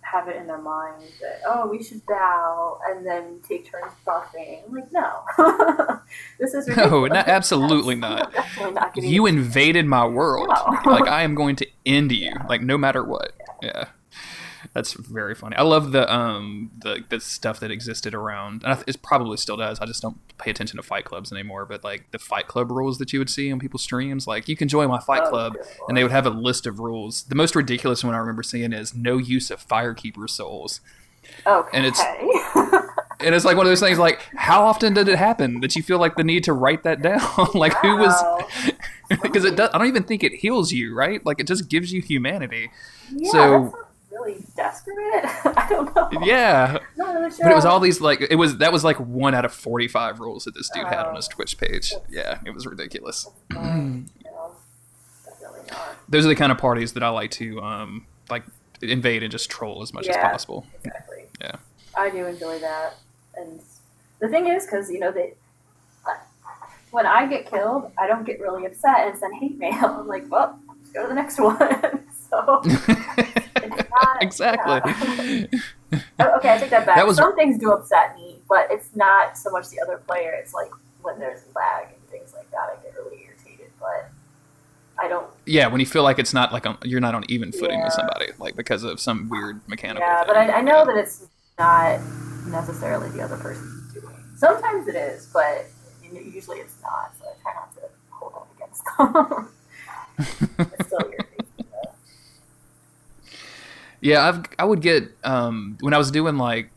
have it in their mind that oh, we should bow and then take turns buffing. I'm like, no, this is ridiculous. No, not- absolutely not. Not You invaded my world. No. like I am going to end you. Like no matter what. Yeah. That's very funny. I love the um the the stuff that existed around. And it probably still does. I just don't pay attention to fight clubs anymore. But like the fight club rules that you would see on people's streams, like you can join my fight Oh, club, and they would have a list of rules. The most ridiculous one I remember seeing is no use of firekeeper souls. okay. and it's- And it's like one of those things. Like, how often did it happen that you feel like the need to write that down? like, who was? Because it does. I don't even think it heals you, right? Like, it just gives you humanity. yeah, so- really desperate. I don't know. Yeah, Not really sure. but it was all these like it was that was like one out of forty five rules that this dude had on Oh. his Twitch page. Yeah, it was ridiculous. No. Those are the kind of parties that I like to um like invade and just troll as much as possible. Exactly. Yeah. I do enjoy that, and the thing is, because you know they, when I get killed, I don't get really upset and send hate mail. I'm like, well, let's go to the next one. so not exactly. Oh, okay, I take that back. That was- Some things do upset me, but it's not so much the other player. It's like when there's lag and things like that, I get really irritated. But I don't. Yeah, when you feel like it's not like on, you're not on even footing with somebody, like because of some weird mechanical. Yeah, but. I, I know that it's not necessarily the other person's doing. Sometimes it is, but usually it's not. So I try not to hold that against them. it's still irritating. though. Yeah, I've I would get um when I was doing like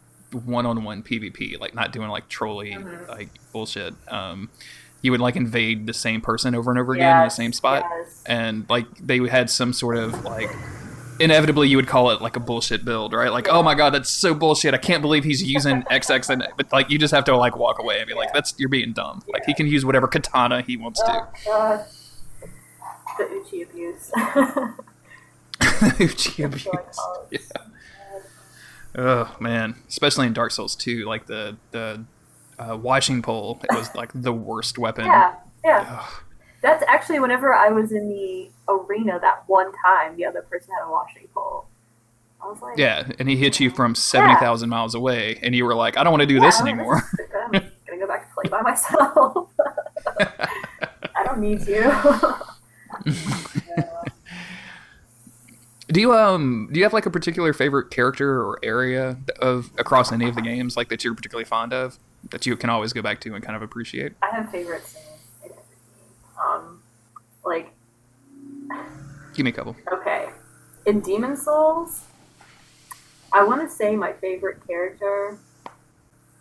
one on one PvP, like not doing like trolley Mhm. like bullshit. Um, you would like invade the same person over and over again in the same spot, yes. and like they had some sort of like inevitably you would call it like a bullshit build, right? Like, oh my god, that's so bullshit. I can't believe he's using XX, and but like you just have to like walk away and be like, that's you're being dumb. Like he can use whatever katana he wants to. Oh, God. The Uchi abuse. Uchi That's what I abuse. it. Oh man, especially in Dark Souls 2, like the the uh, washing pole, it was like the worst weapon. Yeah, yeah. Ugh. That's actually whenever I was in the arena that one time, the other person had a washing pole. I was like, Yeah, and he hit you from seventy thousand miles away, and you were like, "I don't want to do Yeah, this anymore." I'm gonna go back to play by myself. I don't need you. Yeah. Do you um do you have like a particular favorite character or area of across any of the games like that you're particularly fond of that you can always go back to and kind of appreciate? I have favorites in, in every game. Um, like Give me a couple. Okay. In Demon Souls, I want to say my favorite character,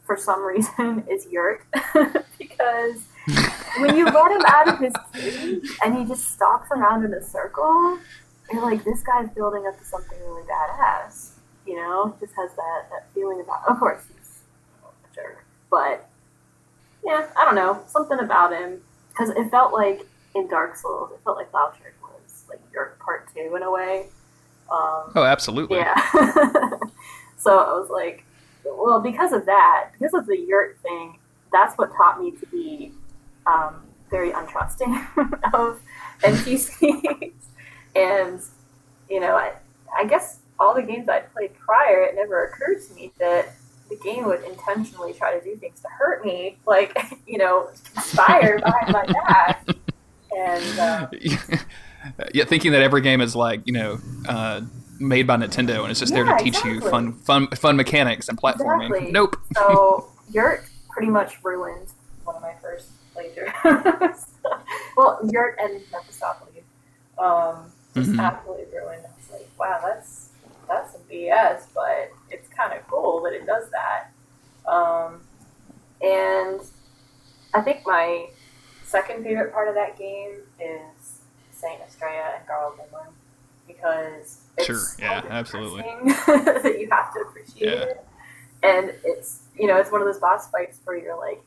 for some reason, is Yurt. because when you let him out of his cage and he just stalks around in a circle, you're like, this guy's building up to something really badass. You know? Just has that, that feeling about Of course, he's a jerk. But, yeah, I don't know. Something about him. Because it felt like in Dark Souls, it felt like Lautrec was like Yurt Part 2 in a way. Um, Oh, absolutely. yeah. so I was like, well, because of that, because of the yurt thing, that's what taught me to be um, very untrusting of NPCs. And, you know, I, I guess all the games I played prior, it never occurred to me that the game would intentionally try to do things to hurt me, like, you know, conspire behind my back. And, uh, yeah, thinking that every game is like you know uh, made by Nintendo and it's just there to teach you fun fun fun mechanics and platforming. Exactly. Nope. So Yurt pretty much ruined one of my first playthroughs. well, Yurt and Mephistopheles um, just Mhm. absolutely ruined. I was like, wow, that's that's some BS, but it's kind of cool that it does that. Um, and I think my second favorite part of that game is Saint Astraea and Garl Vinland because it's Sure, so yeah, absolutely. that you have to appreciate Yeah. it. And it's you know it's one of those boss fights where you're like,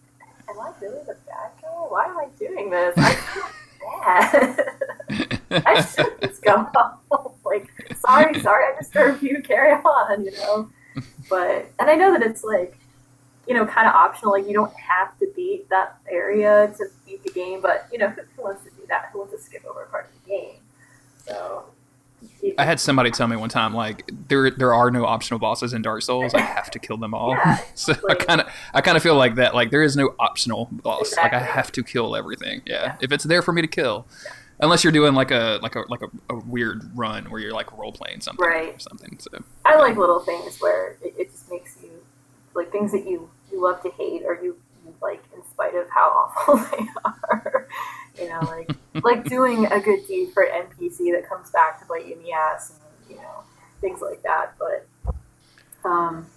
am I really the bad guy? Why am I doing this? I bad. I should just go home. like, sorry, sorry, I disturbed you. Carry on, you know. But and I know that it's like, you know, kind of optional. Like you don't have to beat that area to beat the game, but you know, who, who wants to do that? Who wants to skip over part of the game? So. I had somebody tell me one time like there there are no optional bosses in Dark Souls. I have to kill them all. Yeah, so I kind of I kind of feel like that. Like there is no optional boss. Like I have to kill everything. Yeah. Yeah. If it's there for me to kill. Unless you're doing like a like a like a, a weird run where you're like role playing something Right. or something. So I like little things where it, it just makes you like things that you you love to hate or you like in spite of how awful they are. You know, like like doing a good deed for an NPC that comes back to bite you in the ass and you know things like that. But um,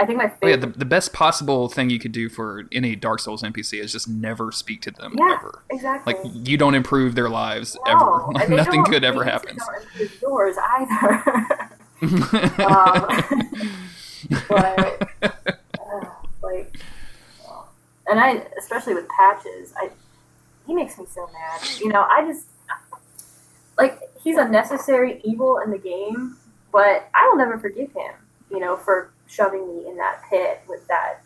I think my Oh, yeah, the, the best possible thing you could do for any Dark Souls NPC is just never speak to them Yeah. ever. exactly. Like you don't improve their lives No, ever. Like nothing good ever happens. Don't improve yours either. um, but uh, like, and I especially with patches, I he makes me so mad. You know, I just like he's a necessary evil in the game, but I will never forgive him. You know, for shoving me in that pit with that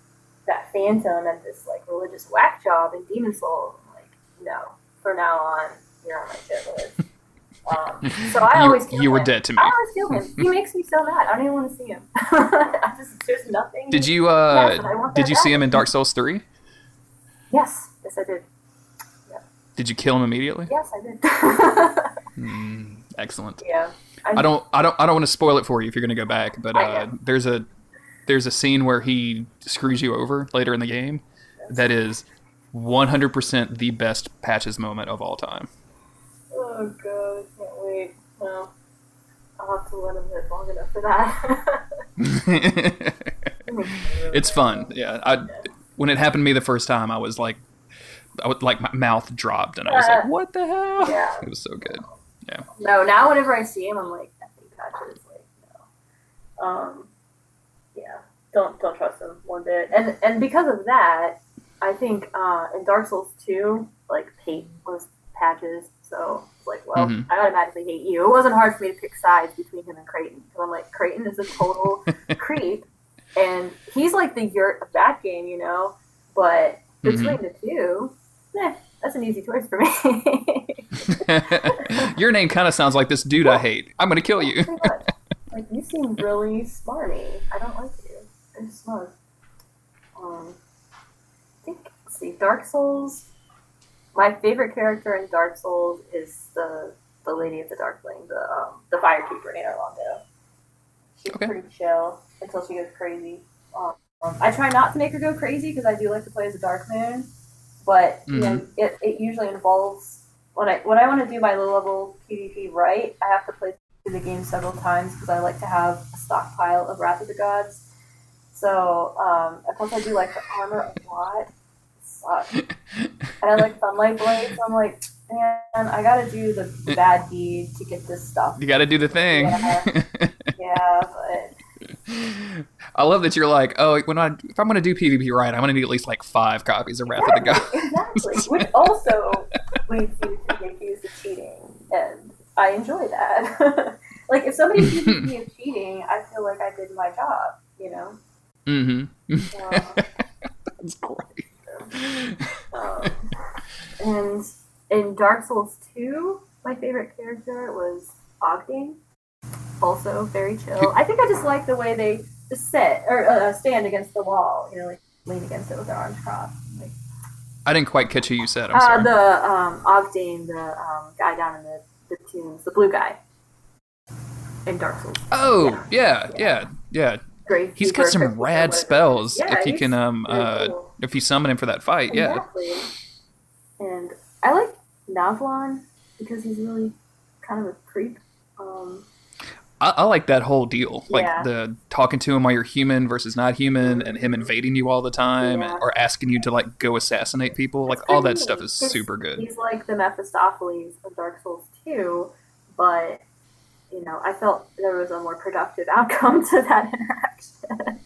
that phantom and this like religious whack job in Demon Souls. I'm like, no, from now on, you're on my shit list. Um, so I you, always kill you were him. dead to me. I to steal him. He makes me so mad. I don't even want to see him. I just, there's nothing. Did you uh and want did you see him in Dark Souls 3? Yes, yes, I did. Did you kill him immediately? Yes, I did. Mm, excellent. yeah. I don't I don't I don't want to spoil it for you if you're going to go back, but uh there's a there's a scene where he screws you over later in the game that is 100% the best patches moment of all time. Oh god, I can't wait. No. I'll have to let him live long enough for that. it's fun. Yeah, I when it happened to me the first time, I was like, I would like my mouth dropped, and I was like, "What the hell?" Yeah. It was so good. Yeah. No, now whenever I see him, I'm like, I think patches. Like, no. Um, yeah, don't don't trust him one bit. And and because of that, I think uh, in Dark Souls 2, like hate was patches. So like, well, Mhm. I automatically hate you. It wasn't hard for me to pick sides between him and Creighton because I'm like, Creighton is a total creep, and he's like the yurt of that game, you know. But between the two, eh, that's an easy choice for me. Your name kind of sounds like this dude I hate. I'm gonna kill you. Like you seem really smarmy. I don't like you. You're smart. Um, I think let's see, Dark Souls. My favorite character in Dark Souls is the the Lady of the Darkling, the um, the Firekeeper named Orlando. She's Okay. pretty chill until she goes crazy. Um, I try not to make her go crazy because I do like to play as a Dark Moon, but you know, it, it usually involves when I when I want to do my low level PvP right, I have to play through the game several times because I like to have a stockpile of Wrath of the Gods. So, um, plus I do like the armor a lot. And I like sunlight blades. So I'm like, man, I gotta do the, bad deed to get this stuff. You got to do the thing. Yeah. Yeah, but I love that you're like, oh, when I if I'm gonna do PvP right, I'm gonna need at least like five copies of Wrath of the exactly, Gods. exactly. Which also leads you to get accused of cheating, and I enjoy that. like if somebody accuses me of cheating, I feel like I did my job. You know. mm-hmm. That's great. Um, and in Dark Souls 2, my favorite character was Agdayne. Also very chill. I think I just like the way they sit or uh, stand against the wall. You know, like lean against it with their arms crossed. Like, I didn't quite catch who you said. I'm uh, sorry. the um, Agdayne, the um, guy down in the, the tombs, the blue guy in Dark Souls. oh, yeah, yeah, yeah. Great. He's got some rad spells Yeah, if he can um uh cool. if you summon him for that fight. Yeah. And I like Navlaan because he's really kind of a creep. Um, I, I like that whole deal, like Yeah. the talking to him while you're human versus not human, and him invading you all the time, Yeah. or asking you to like go assassinate people. Like all that stuff is super good. He's like the Mephistopheles of Dark Souls 2, but you know, I felt there was a more productive outcome to that interaction.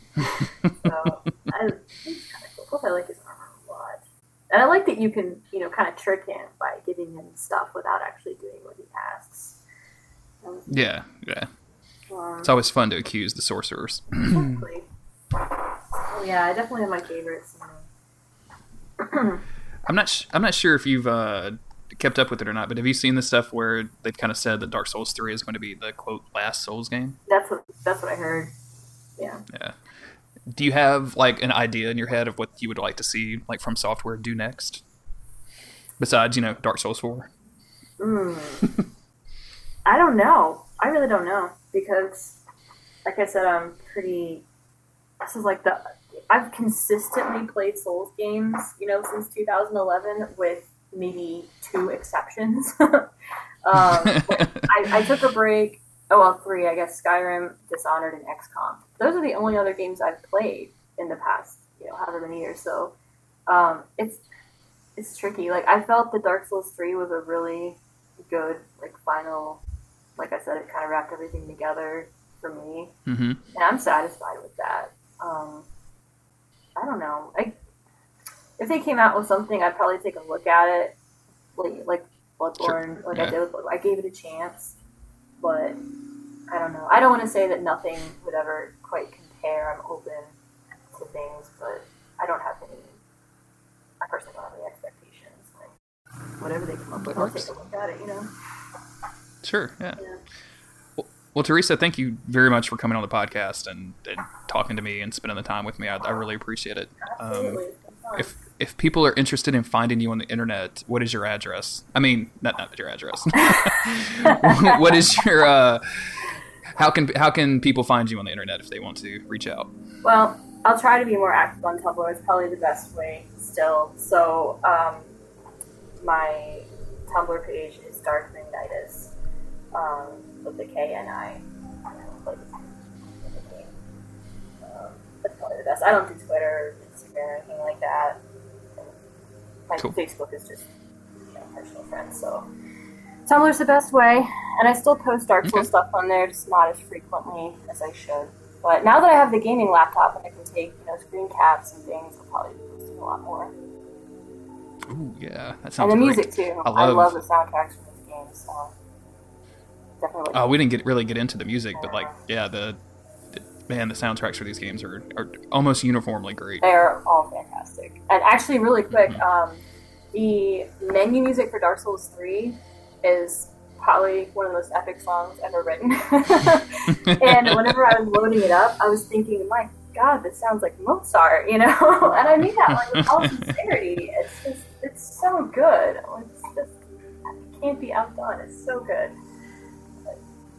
so I, he's kind of cool. Plus, I like his armor a lot, and I like that you can, you know, kind of trick him by giving him stuff without actually doing what he asks. Yeah, yeah. It's always fun to accuse the sorcerers. Exactly. Oh yeah, I definitely have my favorites. I'm not. Sh- I'm not sure if you've uh, kept up with it or not, but have you seen the stuff where they've kind of said that Dark Souls Three is going to be the quote last Souls game? that's what that's what I heard. Yeah. Yeah. Do you have like an idea in your head of what you would like to see like FromSoftware do next? Besides, you know, Dark Souls Four. Mm. I don't know. I really don't know because, like I said, I'm pretty. This is like the. I've consistently played Souls games, you know, since 2011, with maybe two exceptions. um, I, I took a break. Oh well, three, I guess. Skyrim, Dishonored, and XCOM. Those are the only other games I've played in the past, you know, however many years. So, um, it's it's tricky. Like I felt the Dark Souls three was a really good like final. Like I said, it kind of wrapped everything together for me, hmm and I'm satisfied with that. Um, I don't know. I if they came out with something, I'd probably take a look at it, like like Bloodborne, like Yeah. I did with. I gave it a chance, but I don't know. I don't want to say that nothing would ever quite compare. I'm open to things, but I don't have any. I personally don't have any expectations. Like whatever they come up with, I'll take a look at it. You know. Sure. Yeah. Yeah. Well, Well, Teresa, thank you very much for coming on the podcast and, and talking to me and spending the time with me. I, I really appreciate it. Um, if if people are interested in finding you on the internet, what is your address? I mean, not not your address. what is your uh, how can how can people find you on the internet if they want to reach out? Well, I'll try to be more active on Tumblr. It's probably the best way still. So um, my Tumblr page is Darkmoonknightess um, with the K N I. Um, that's probably the best. I don't do Twitter, Instagram, or anything like that. My Cool. Facebook is just you know, personal friends. So Tumblr's the best way, and I still post Dark Souls Okay. stuff on there, just not as frequently as I should. But now that I have the gaming laptop and I can take you know screen caps and things, I'll probably be posting a lot more. Ooh, yeah, that sounds. And the great. music too. I I love- love, the soundtracks from this game, so definitely. Uh, we didn't get really get into the music, but like, yeah, the, the man, the soundtracks for these games are, are almost uniformly great. They are all fantastic. And actually, really quick, um, the menu music for Dark Souls 3 is probably one of the most epic songs ever written. and whenever I was loading it up, I was thinking, my God, this sounds like Mozart, you know? and I mean that like with all sincerity. It's just, it's so good. It's just, it can't be outdone. It's so good.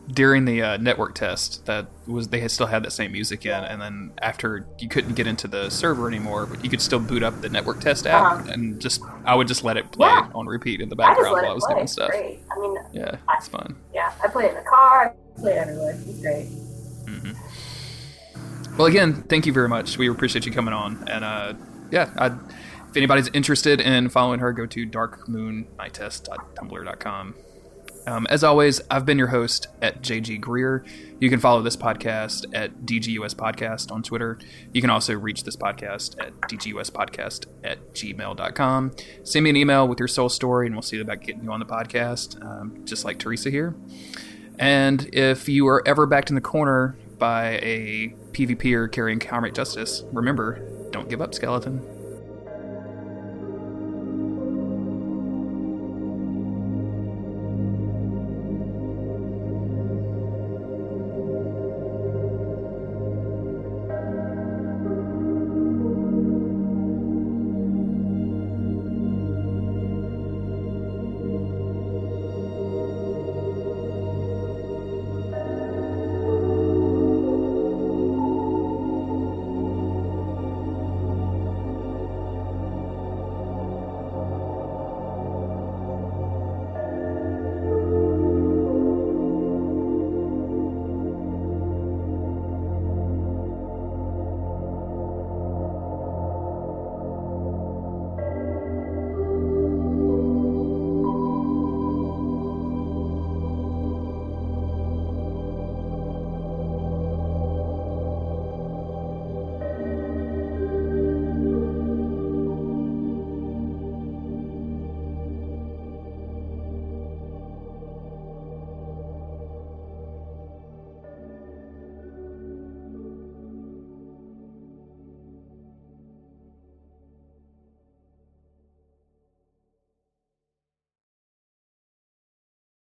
During the uh, network test, that was they had still had that same music in, and then after you couldn't get into the server anymore, but you could still boot up the network test app Uh-huh. and just I would just let it play Yeah. on repeat in the background let while I was play. doing stuff. great. I mean, Yeah, it's fun. yeah, I play it in the car. I play it everywhere. It's great. Well, again, thank you very much. We appreciate you coming on. And uh, yeah, i if anybody's interested in following her, go to darkmoonknightess.tumblr.com. Um, as always, I've been your host at JG Greer. You can follow this podcast at DGUS Podcast on Twitter. You can also reach this podcast at DGUSPodcast at gmail.com. Send me an email with your soul story, and we'll see about getting you on the podcast, um, just like Teresa here. And if you are ever backed in the corner by a PvPer carrying Karmic Justice, remember, don't give up, skeleton.